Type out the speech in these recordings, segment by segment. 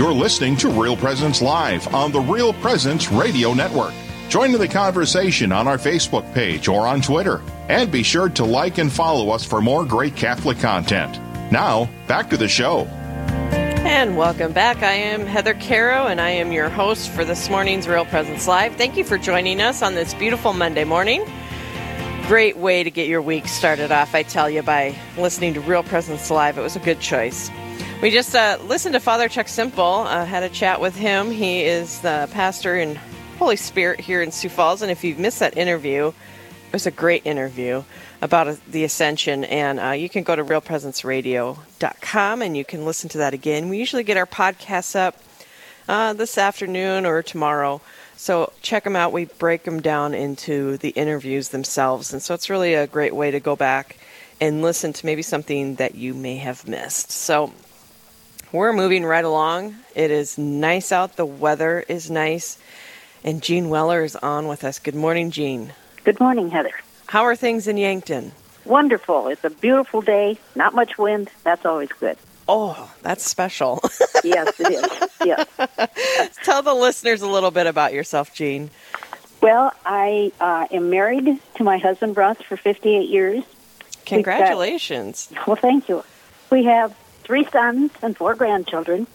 You're listening to Real Presence Live on the Real Presence Radio Network. Join in the conversation on our Facebook page or on Twitter. And be sure to like and follow us for more great Catholic content. Now, back to the show. And welcome back. I am Heather Caro, and I am your host for this morning's Real Presence Live. Thank you for joining us on this beautiful Monday morning. Great way to get your week started off, I tell you, by listening to Real Presence Live. It was a good choice. We just uh, listened to Father Chuck Simple, uh, had a chat with him. He is the pastor in Holy Spirit here in Sioux Falls, and if you've missed that interview, it was a great interview about uh, the ascension. And uh, you can go to realpresenceradio.com and you can listen to that again. We usually get our podcasts up uh, this afternoon or tomorrow. So check them out. We break them down into the interviews themselves. And so it's really a great way to go back and listen to maybe something that you may have missed. So we're moving right along it is nice out the weather is nice and Jean Weller is on with us good morning Jean good morning heather how are things in Yankton? Wonderful. It's a beautiful day, not much wind. That's always good. Oh, that's special. yes, it is. Yes. Tell the listeners a little bit about yourself, Jean. Well, I uh, am married to my husband, Russ, for 58 years. Congratulations. Got, well, thank you. We have three sons and four grandchildren.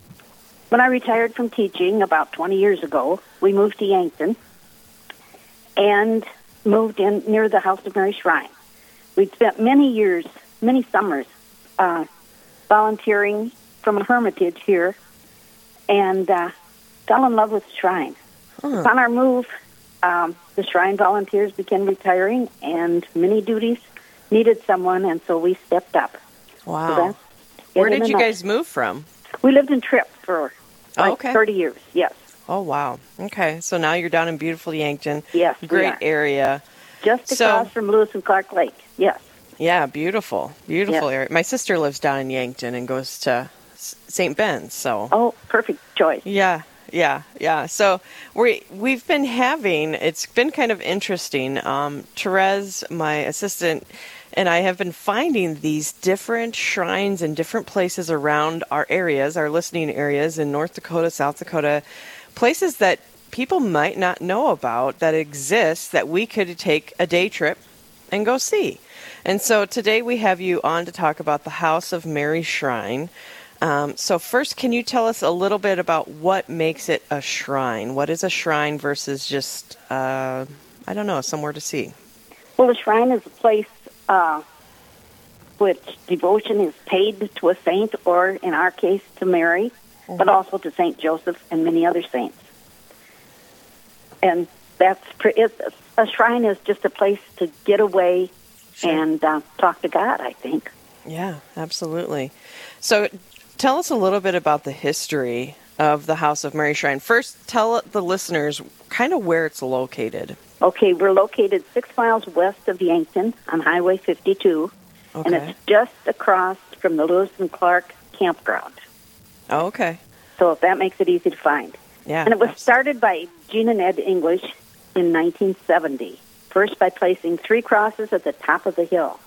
When I retired from teaching about 20 years ago, we moved to Yankton. And moved in near the House of Mary Shrine. We'd spent many years, many summers, uh, volunteering from a hermitage here, and uh, fell in love with the shrine. Huh. On our move, um, the shrine volunteers began retiring, and many duties needed someone, and so we stepped up. Wow. So Where did you guys move from? We lived in Tripp for like oh, okay. 30 years, yes. Oh wow. Okay, so now you're down in beautiful Yankton. Yes, great area. Just across so, from Lewis and Clark Lake. Yes. Yeah, beautiful, beautiful yes. area. My sister lives down in Yankton and goes to St. Ben's. So. Oh, perfect choice. Yeah, yeah, yeah. So we we've been having. It's been kind of interesting. Um, Therese, my assistant, and I have been finding these different shrines in different places around our areas, our listening areas in North Dakota, South Dakota, places that people might not know about that exist that we could take a day trip and go see. And so today we have you on to talk about the House of Mary Shrine. Um, so, first, can you tell us a little bit about what makes it a shrine? What is a shrine versus just, uh, I don't know, somewhere to see? Well, a shrine is a place uh, which devotion is paid to a saint, or in our case, to Mary mm-hmm. but also to Saint Joseph and many other saints. And that's it, a shrine is just a place to get away sure. and uh, talk to God. I think. Yeah, absolutely. So, tell us a little bit about the history of the House of Mary Shrine. First, tell the listeners kind of where it's located. Okay, we're located six miles west of Yankton on Highway 52, okay. and it's just across from the Lewis and Clark campground. Oh, okay. So if that makes it easy to find. Yeah. And it was started by Gene and Ed English in 1970, first by placing three crosses at the top of the hill.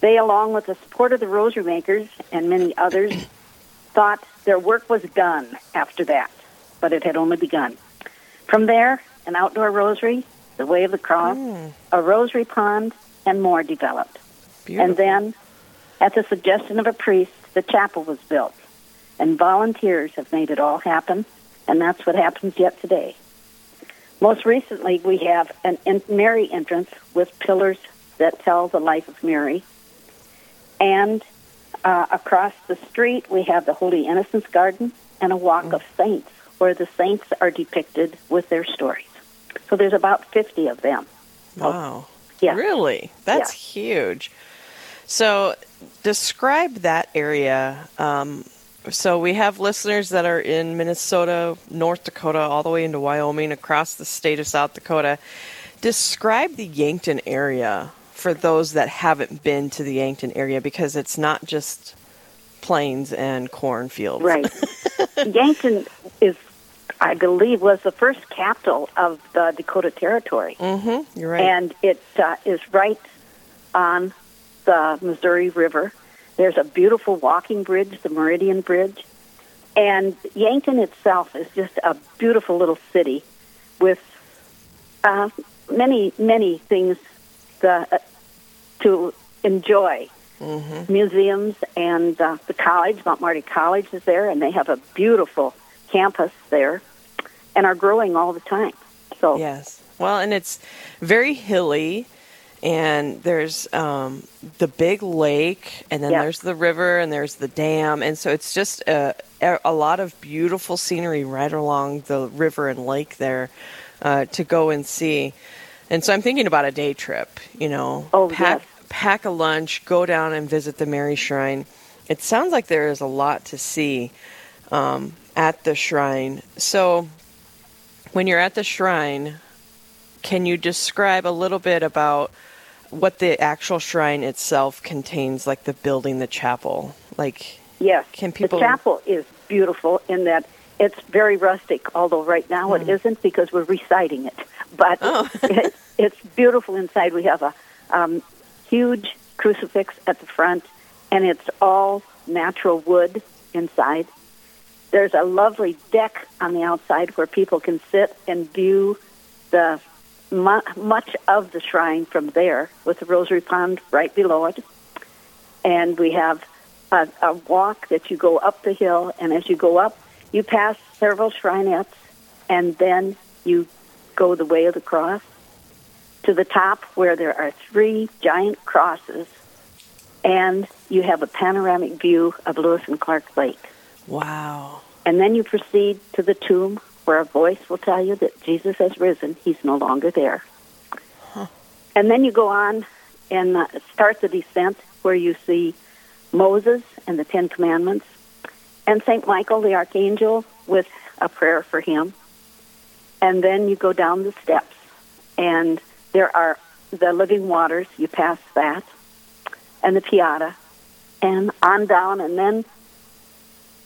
They, along with the support of the Rosary Makers and many others, thought their work was done after that, but it had only begun. From there, an outdoor rosary, the Way of the Cross, mm. a rosary pond, and more developed. Beautiful. And then, at the suggestion of a priest, the chapel was built and volunteers have made it all happen, and that's what happens yet today. Most recently, we have an Mary entrance with pillars that tell the life of Mary, and uh, across the street we have the Holy Innocents Garden and a Walk of Saints, where the saints are depicted with their stories. So there's about 50 of them. Wow. Yeah. Really? That's yeah. huge. So describe that area. Um, so we have listeners that are in Minnesota, North Dakota, all the way into Wyoming, across the state of South Dakota. Describe the Yankton area for those that haven't been to the Yankton area because it's not just plains and cornfields. Right. Yankton is, I believe, was the first capital of the Dakota Territory. Mm-hmm. You're right. And it uh, is right on the Missouri River there's a beautiful walking bridge, the Meridian Bridge, And Yankton itself is just a beautiful little city with uh, many, many things uh, to enjoy. Mm-hmm. Museums and uh, the college, Mount Marty College, is there, and they have a beautiful campus there, and are growing all the time. So yes, well, and it's very hilly, and there's um, the big lake, and then Yes. there's the river, and there's the dam, and so it's just a, a lot of beautiful scenery right along the river and lake there uh, to go and see. And so I'm thinking about a day trip. You know, Oh, pack yes. pack a lunch, go down and visit the Mary Shrine. It sounds like there is a lot to see um, at the shrine. So when you're at the shrine, can you describe a little bit about what the actual shrine itself contains, like the building, the chapel? Like, Yes. Can people- The chapel is beautiful in that it's very rustic, although right now it isn't because we're reciting it. But Oh. it, it's beautiful inside. We have a um, huge crucifix at the front, and it's all natural wood inside. There's a lovely deck on the outside where people can sit and view the much of the shrine from there, with the rosary pond right below it. And we have a, a walk that you go up the hill, and as you go up, you pass several shrinettes, and then you go the way of the cross to the top where there are three giant crosses, and you have a panoramic view of Lewis and Clark Lake. wow. And then you proceed to the tomb where a voice will tell you that Jesus has risen. He's no longer there. And then you go on and uh, start the descent where you see Moses and the Ten Commandments and St. Michael the Archangel with a prayer for him. And then you go down the steps and there are the living waters. You pass that and the Pietà and on down and then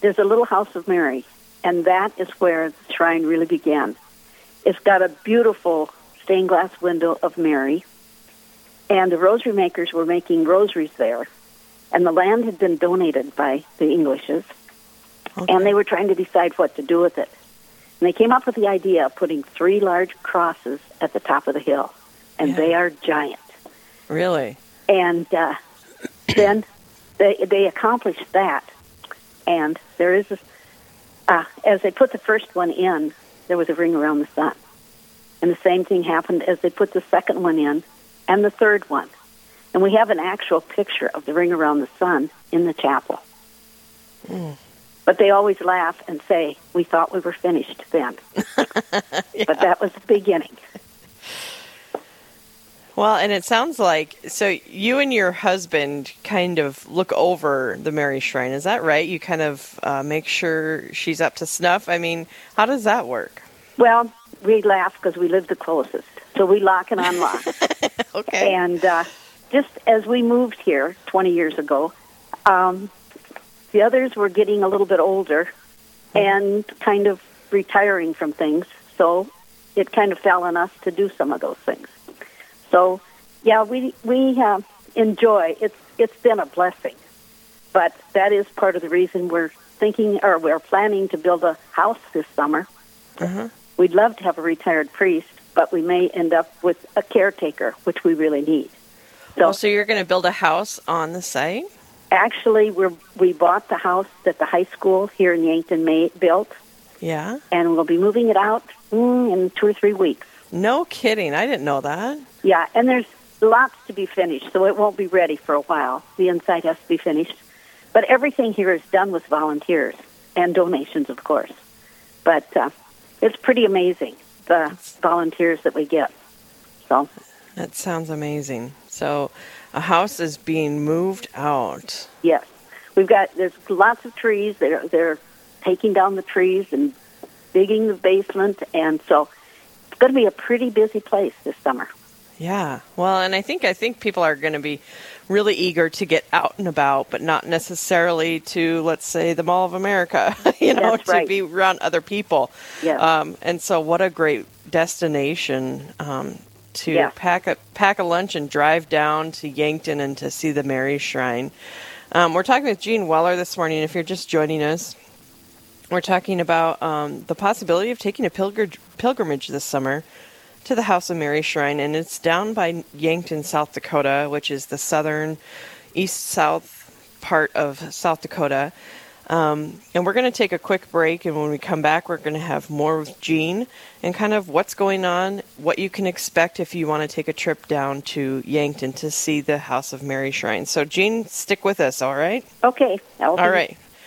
there's a little house of Mary, and that is where the shrine really began. It's got a beautiful stained glass window of Mary, and the rosary makers were making rosaries there, and the land had been donated by the Englishes, and they were trying to decide what to do with it. And they came up with the idea of putting three large crosses at the top of the hill, and Yeah. they are giant Really? and uh, then they they accomplished that. And there is, a, uh, as they put the first one in, there was a ring around the sun, and the same thing happened as they put the second one in, and the third one, and we have an actual picture of the ring around the sun in the chapel. But they always laugh and say, "We thought we were finished then," but that was the beginning. Well, and it sounds like so you and your husband kind of look over the Mary Shrine. Is that right? You kind of uh, make sure she's up to snuff. I mean, how does that work? Well, we laugh because we live the closest, so we lock and unlock. Okay. And uh, just as we moved here 20 years ago, um, the others were getting a little bit older and kind of retiring from things. So it kind of fell on us to do some of those things. So yeah, we we uh, enjoy. It's it's been a blessing, but that is part of the reason we're thinking or we're planning to build a house this summer. Uh-huh. We'd love to have a retired priest, but we may end up with a caretaker, which we really need. So Oh, so you're going to build a house on the site? actually, we're we bought the house that the high school here in Yankton May built, Yeah. and we'll be moving it out mm, in two or three weeks. No kidding. I didn't know that. Yeah, and there's lots to be finished, so it won't be ready for a while. The inside has to be finished. But everything here is done with volunteers and donations, of course. But uh, it's pretty amazing, the volunteers that we get. So, That sounds amazing. So, a house is being moved out. yes. We've got, there's lots of trees. They're, they're taking down the trees and digging the basement, and so going to be a pretty busy place this summer. Yeah. Well, and I think I think people are going to be really eager to get out and about, but not necessarily to, let's say, the Mall of America. you know, That's to right. be around other people. Yes. Um, and so, what a great destination um, to Yes. pack a pack a lunch and drive down to Yankton and to see the Mary Shrine. Um, we're talking with Jean Weller this morning. If you're just joining us, We're talking about um, the possibility of taking a pilgr- pilgrimage this summer to the House of Mary Shrine, and it's down by Yankton, South Dakota, which is the southern, east south part of South Dakota. Um, and we're going to take a quick break, and when we come back, we're going to have more with Jean and kind of what's going on, what you can expect if you want to take a trip down to Yankton to see the House of Mary Shrine. So, Jean, stick with us, all right? Okay. All right.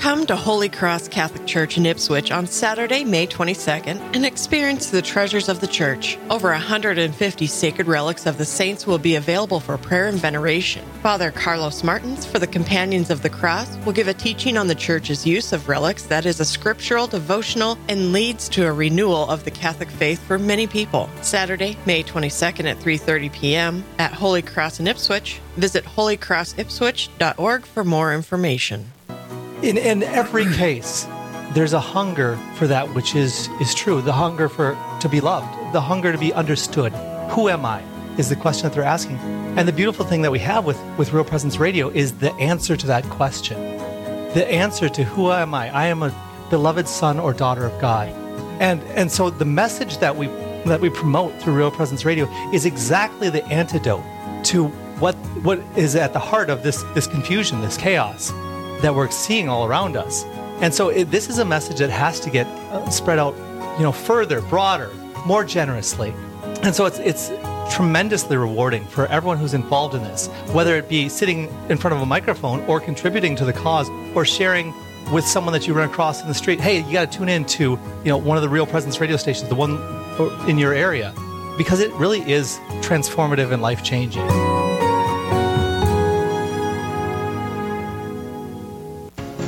Come to Holy Cross Catholic Church in Ipswich on Saturday, May 22nd and experience the treasures of the church. Over 150 sacred relics of the saints will be available for prayer and veneration. Father Carlos Martins for the Companions of the Cross will give a teaching on the church's use of relics that is a scriptural, devotional, and leads to a renewal of the Catholic faith for many people. Saturday, May 22nd at 3:30 p.m. at Holy Cross in Ipswich. Visit holycrossipswich.org for more information in, in every case, there's a hunger for that which is, is true, the hunger for to be loved, the hunger to be understood. Who am I? Is the question that they're asking. And the beautiful thing that we have with, with Real Presence Radio is the answer to that question. The answer to who am I? I am a beloved son or daughter of God. And and so the message that we that we promote through Real Presence Radio is exactly the antidote to what what is at the heart of this this confusion, this chaos that we're seeing all around us. And so it, this is a message that has to get uh, spread out, you know, further, broader, more generously. And so it's it's tremendously rewarding for everyone who's involved in this, whether it be sitting in front of a microphone or contributing to the cause or sharing with someone that you run across in the street. Hey, you got to tune in to, you know, one of the Real Presence radio stations, the one in your area, because it really is transformative and life-changing.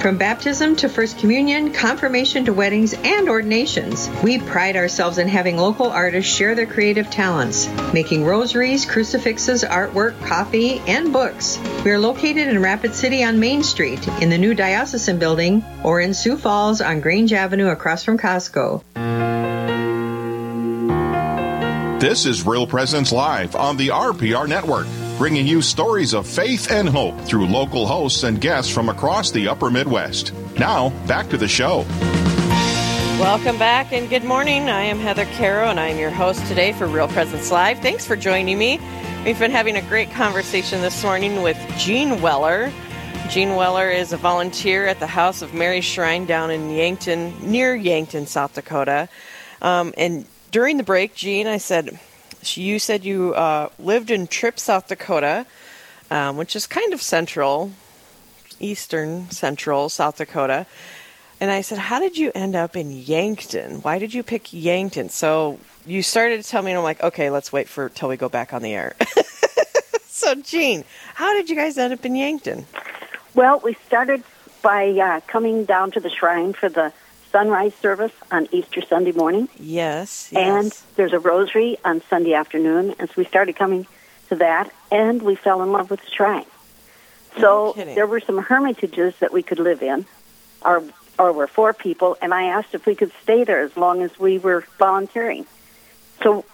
From baptism to First Communion, confirmation to weddings, and ordinations, we pride ourselves in having local artists share their creative talents, making rosaries, crucifixes, artwork, coffee, and books. We are located in Rapid City on Main Street, in the new Diocesan Building, or in Sioux Falls on Grange Avenue across from Costco. This is Real Presence Live on the RPR Network, bringing you stories of faith and hope through local hosts and guests from across the upper Midwest. Now, back to the show. Welcome back and good morning. I am Heather Caro and I am your host today for Real Presence Live. Thanks for joining me. We've been having a great conversation this morning with Jean Weller. Jean Weller is a volunteer at the House of Mary Shrine down in Yankton, near Yankton, South Dakota. Um, and during the break, Jean, I said, you said you uh, lived in Tripp, South Dakota, um, which is kind of central, eastern central South Dakota. And I said, How did you end up in Yankton? Why did you pick Yankton? So you started to tell me, and I'm like, Okay, let's wait for till we go back on the air. so, Jean, how did you guys end up in Yankton? Well, we started by uh, coming down to the shrine for the sunrise service on Easter Sunday morning. Yes, yes. And there's a rosary on Sunday afternoon. And so we started coming to that, and we fell in love with the shrine. So no there were some hermitages that we could live in, or, or were four people, and I asked if we could stay there as long as we were volunteering. So,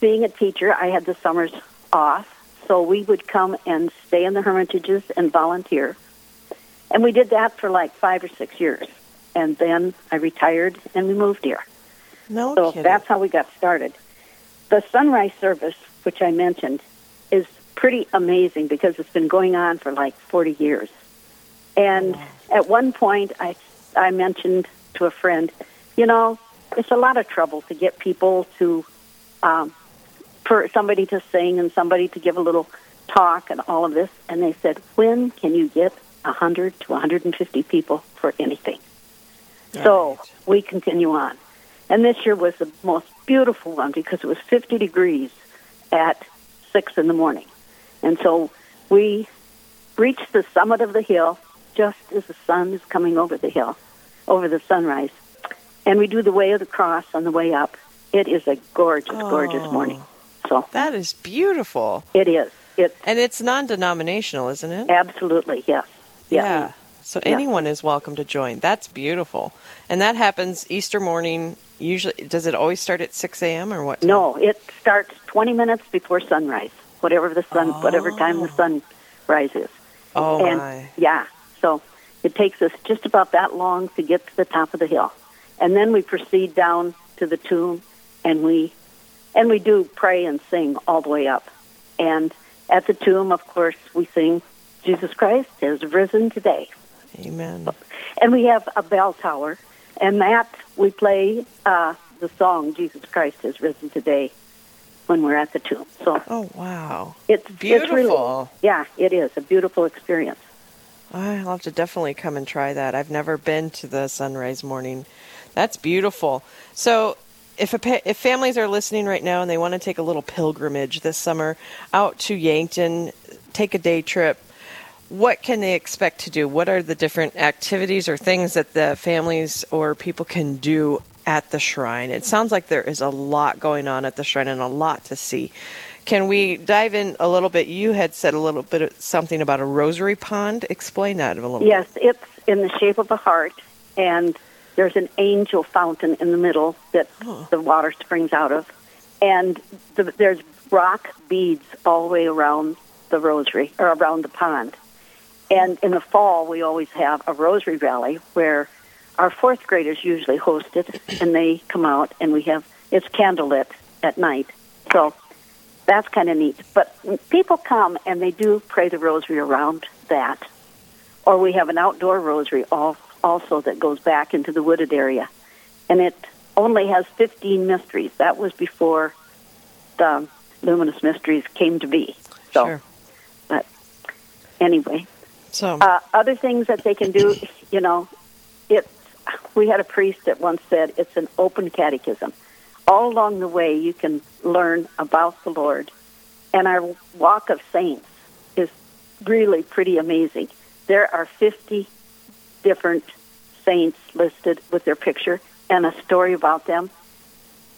being a teacher, I had the summers off, so we would come and stay in the hermitages and volunteer. And we did that for like five or six years and then I retired and we moved here. No so kidding. that's how we got started. The sunrise service, which I mentioned, is pretty amazing because it's been going on for like 40 years. And at one point, I I mentioned to a friend, you know, it's a lot of trouble to get people to, um, for somebody to sing and somebody to give a little talk and all of this. And they said, when can you get 100 to 150 people for anything? So Right. we continue on. And this year was the most beautiful one because it was 50 degrees at 6 in the morning. And so we reached the summit of the hill just as the sun is coming over the hill, over the sunrise. And we do the way of the cross on the way up. It is a gorgeous, gorgeous Oh. morning. So That is beautiful. it is. It's And it's non denominational, isn't it? absolutely, yes. Yeah. So Yeah. anyone is welcome to join. That's beautiful. And that happens Easter morning. Usually, does it always start at 6 a.m. or what? time? No, it starts 20 minutes before sunrise, whatever the sun, whatever time the oh. sun rises. Oh, and my. yeah, so it takes us just about that long to get to the top of the hill, and then we proceed down to the tomb, and we and we do pray and sing all the way up. And at the tomb, of course, we sing Jesus Christ has risen today. Amen. And we have a bell tower, and that we play uh, the song "Jesus Christ has risen today" when we're at the tomb. So Oh, wow. it's It's really, Beautiful. yeah, it is a beautiful experience. I'll have to definitely come and try that. I've never been to the sunrise morning. That's beautiful. So, if a, if families are listening right now and they want to take a little pilgrimage this summer out to Yankton, take a day trip, what can they expect to do? What are the different activities or things that the families or people can do at the shrine? It sounds like there is a lot going on at the shrine and a lot to see. Can we dive in a little bit? You had said a little bit of something about a rosary pond. Explain that a little Yes, it's in the shape of a heart, and there's an angel fountain in the middle that oh. the water springs out of, and the, there's rock beads all the way around the rosary or around the pond. And in the fall, we always have a rosary rally where our fourth graders usually host it, and they come out, and we have it's candlelit at night. So that's kind of neat. But people come and they do pray the rosary around that or we have an outdoor rosary also that goes back into the wooded area. And it only has 15 mysteries. That was before the luminous mysteries came to be. So, Sure. but anyway, So, uh, other things that they can do, you know, it's, we had a priest that once said it's an open catechism. All along the way, you can learn about the Lord. And our walk of saints is really pretty amazing. There are 50 different saints listed with their picture and a story about them.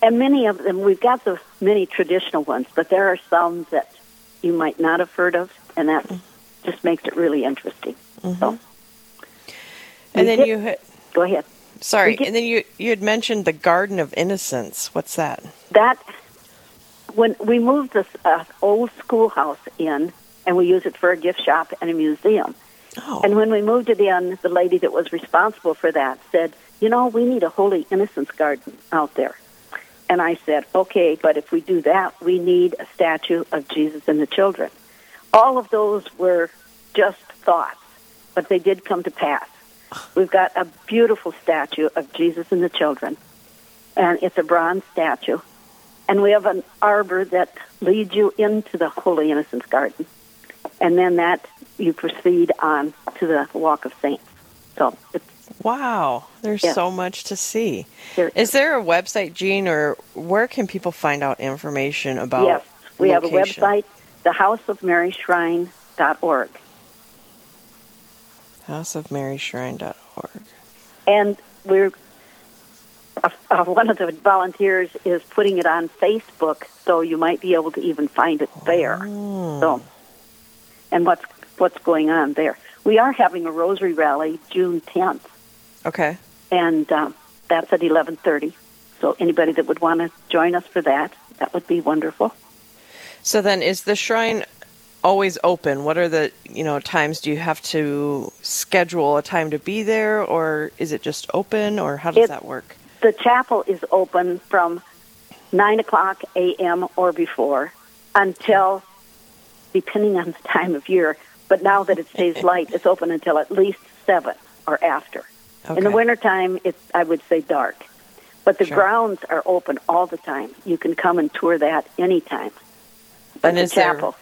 And many of them, we've got the many traditional ones, but there are some that you might not have heard of, and that just makes it really interesting. So, and then get- you had, go ahead. sorry, get- and then you you had mentioned the Garden of Innocence. What's that? That when we moved this uh, old schoolhouse in, and we use it for a gift shop and a museum. Oh, And when we moved it in, the lady that was responsible for that said, "You know, we need a Holy Innocents garden out there." And I said, "Okay, but if we do that, we need a statue of Jesus and the children." All of those were just thoughts, but they did come to pass. We've got a beautiful statue of Jesus and the children, and it's a bronze statue. And we have an arbor that leads you into the Holy Innocents Garden. And then that you proceed on to the Walk of Saints. So it's wow! There's Yeah. so much to see. there. Is there a website, Jean, or where can people find out information about? yes, we have a website, thehouseofmaryshrine.org. houseofmaryshrine.org. And we're uh, uh, one of the volunteers is putting it on Facebook, so you might be able to even find it there. Oh. So, and what's what's going on there? We are having a Rosary Rally June 10th, Okay. and um, that's at 11:30. So anybody that would want to join us for that, that would be wonderful. So then, is the shrine always open? What are the you know times? Do you have to schedule a time to be there, or is it just open, or how does It- that work? The chapel is open from 9 o'clock a.m. or before until, depending on the time of year, But now that it stays light, it's open until at least seven or after. In the Okay. wintertime, it's I would say dark. But the Sure. grounds are open all the time. You can come and tour that anytime. And the is there- chapel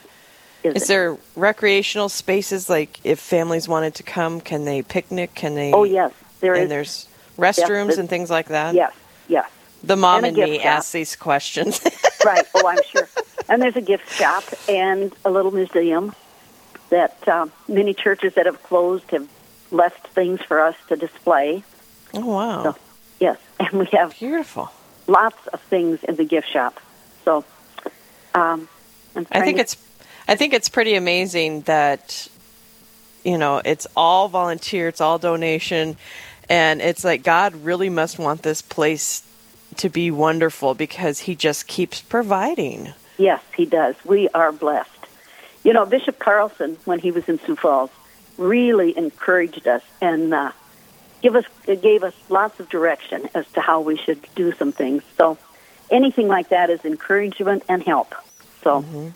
isn't. Is there recreational spaces like if families wanted to come, can they picnic? Can they? Oh yes, there and is. there's restrooms Yes, and things like that. yes, yes. The mom And and, me shop. ask these questions. right. Oh, I'm sure. And there's a gift shop and a little museum that um, many churches that have closed have left things for us to display. oh wow, So, yes, and we have beautiful. lots of things in the gift shop. So, um, I think to- it's I think it's pretty amazing that you know it's all volunteer, it's all donation, and it's like God really must want this place to be wonderful because He just keeps providing. Yes, he does. We are blessed. You know, Bishop Carlson, when he was in Sioux Falls, really encouraged us and uh, give us gave us lots of direction as to how we should do some things. So, anything like that is encouragement and help. So,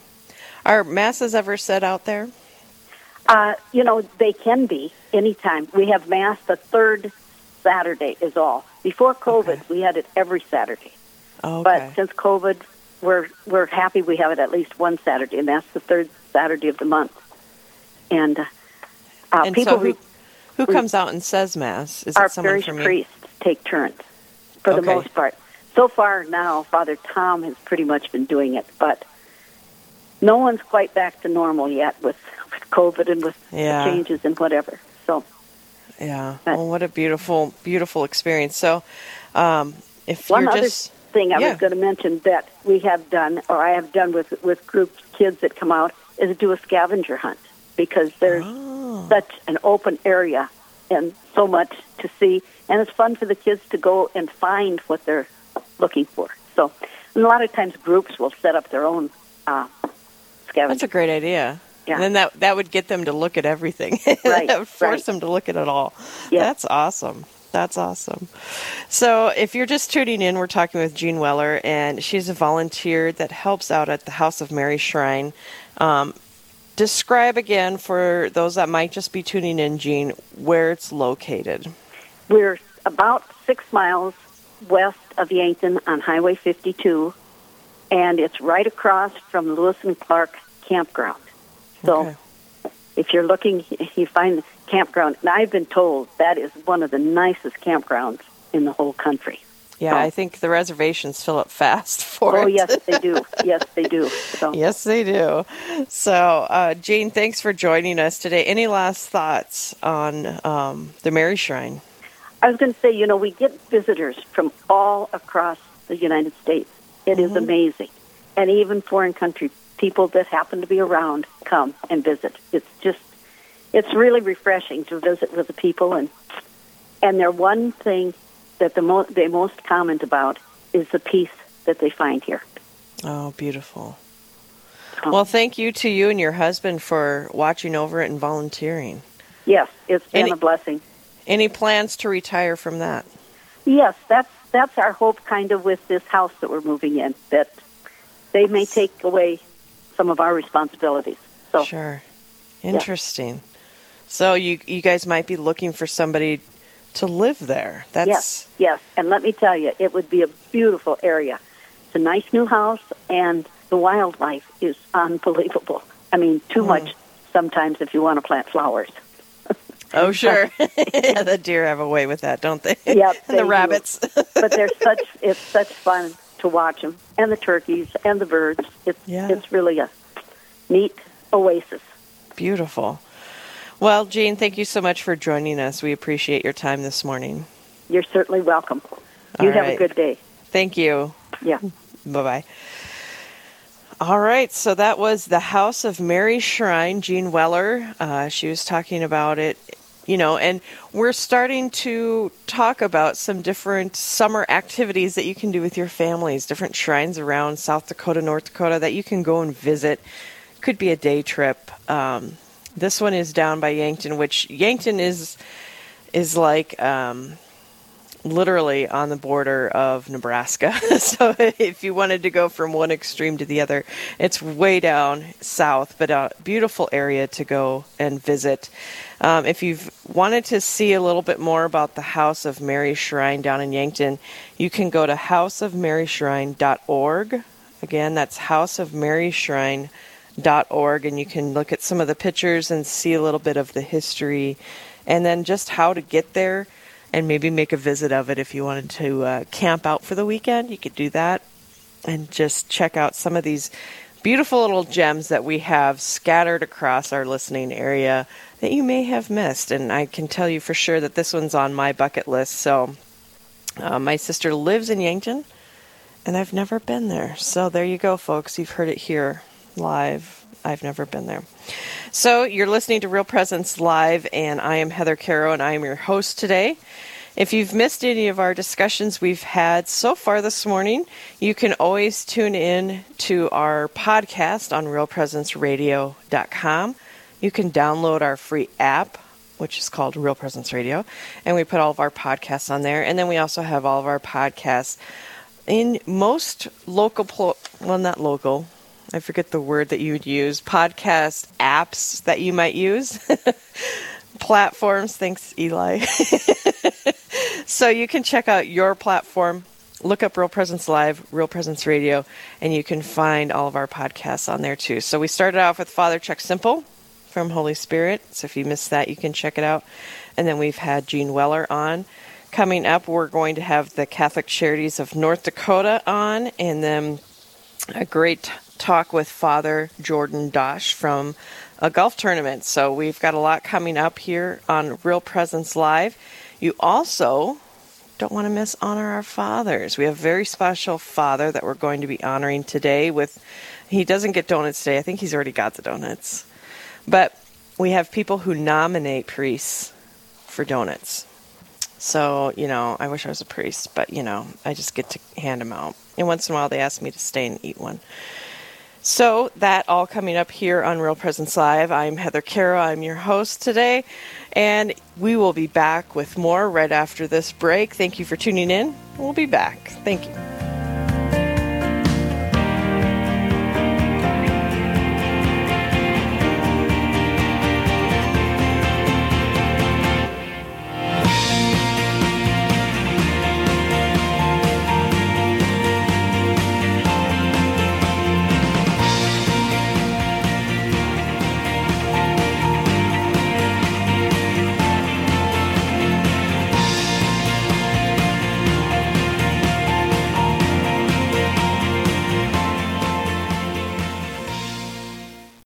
Are masses ever set out there? uh, you know, they can be anytime. We have mass the third Saturday is all. Before COVID, Okay. we had it every Saturday. Oh, But since COVID, we're we're happy we have it at least one Saturday, and that's the third Saturday of the month. And uh, and people so who, who we- comes out and says mass? Is our it someone parish priests take turns for the most part. So far now, Father Tom has pretty much been doing it, but no one's quite back to normal yet with, with COVID and with Yeah. changes and whatever. So Yeah. But- Well, what a beautiful, beautiful experience. So, um, if One you're other just thing I Yeah. was going to mention that we have done, or I have done with with group kids that come out, is do a scavenger hunt because there's Oh. such an open area and so much to see, and it's fun for the kids to go and find what they're looking for. So, and a lot of times groups will set up their own uh, scavenger. That's a great idea. Yeah. And then that that would get them to look at everything. Right, that would force right. them to look at it all. Yeah. That's awesome. That's awesome. So, if you're just tuning in, we're talking with Jean Weller, and she's a volunteer that helps out at the House of Mary Shrine. Um, describe again for those that might just be tuning in, Jean, where it's located. We're about six miles west of Yankton on Highway 52, and it's right across from Lewis and Clark Campground. So Okay. if you're looking, you find the campground. And I've been told that is one of the nicest campgrounds in the whole country. Yeah, Oh. I think the reservations fill up fast for Oh, it. yes, they do. Yes, they do. So Yes, they do. So, uh, Jane, thanks for joining us today. Any last thoughts on um, the Mary Shrine? I was going to say, you know, we get visitors from all across the United States. It is mm-hmm. amazing. And even foreign country people that happen to be around come and visit. It's just, it's really refreshing to visit with the people. And, and their one thing that the mo- they most comment about is the peace that they find here. Oh, beautiful. Oh. Well, thank you to you and your husband for watching over it and volunteering. Yes, it's been Any- a blessing. Any plans to retire from that? Yes, that's that's our hope, kind of, with this house that we're moving in. That they may take away some of our responsibilities. So Sure. Interesting. So you you guys might be looking for somebody to live there. That's yes, yes, and let me tell you, it would be a beautiful area. It's a nice new house, and the wildlife is unbelievable. I mean, too Hmm. much sometimes if you want to plant flowers. Oh, sure. yeah, the deer have a way with that, don't they? Yep, and the they do. rabbits. but they're such it's such fun to watch them, and the turkeys and the birds. It's Yeah. it's really a neat oasis. Beautiful. Well, Jean, thank you so much for joining us. We appreciate your time this morning. You're certainly welcome. You All have a good day. Thank you. Yeah. Bye bye. All right, so that was the House of Mary Shrine, Jean Weller. Uh, she was talking about it, you know, and we're starting to talk about some different summer activities that you can do with your families, different shrines around South Dakota, North Dakota that you can go and visit. Could be a day trip. Um, this one is down by Yankton, which Yankton is is like um, literally on the border of Nebraska. so if you wanted to go from one extreme to the other, it's way down south, but a beautiful area to go and visit. Um, if you've wanted to see a little bit more about the House of Mary Shrine down in Yankton, you can go to houseofmaryshrine.org. Again, that's houseofmaryshrine.org, and you can look at some of the pictures and see a little bit of the history and then just how to get there and maybe make a visit of it if you wanted to uh, camp out for the weekend. You could do that and just check out some of these beautiful little gems that we have scattered across our listening area that you may have missed. And I can tell you for sure that this one's on my bucket list. So, uh, my sister lives in Yankton, and I've never been there. So, there you go, folks. You've heard it here live. I've never been there. So, you're listening to Real Presence Live, and I am Heather Caro, and I am your host today. If you've missed any of our discussions we've had so far this morning, you can always tune in to our podcast on realpresenceradio.com. You can download our free app, which is called Real Presence Radio, and we put all of our podcasts on there. And then we also have all of our podcasts in most local, well, not local, I forget the word that you would use, podcast apps that you might use. Platforms. Thanks, Eli. so you can check out your platform. Look up Real Presence Live, Real Presence Radio, and you can find all of our podcasts on there too. So we started off with Father Chuck Simple from Holy Spirit. So if you missed that, you can check it out. And then we've had Jean Weller on. Coming up, we're going to have the Catholic Charities of North Dakota on, and then a great talk with Father Jordan Dosh from a golf tournament. So we've got a lot coming up here on Real Presence Live. You also don't want to miss Honor Our Fathers. We have a very special father that we're going to be honoring today with he doesn't get donuts today. I think he's already got the donuts. But we have people who nominate priests for donuts. So, you know, I wish I was a priest, but, you know, I just get to hand them out. And once in a while they ask me to stay and eat one. So, that all coming up here on Real Presence Live. I'm Heather Caro. I'm your host today. And we will be back with more right after this break. Thank you for tuning in. We'll be back. Thank you.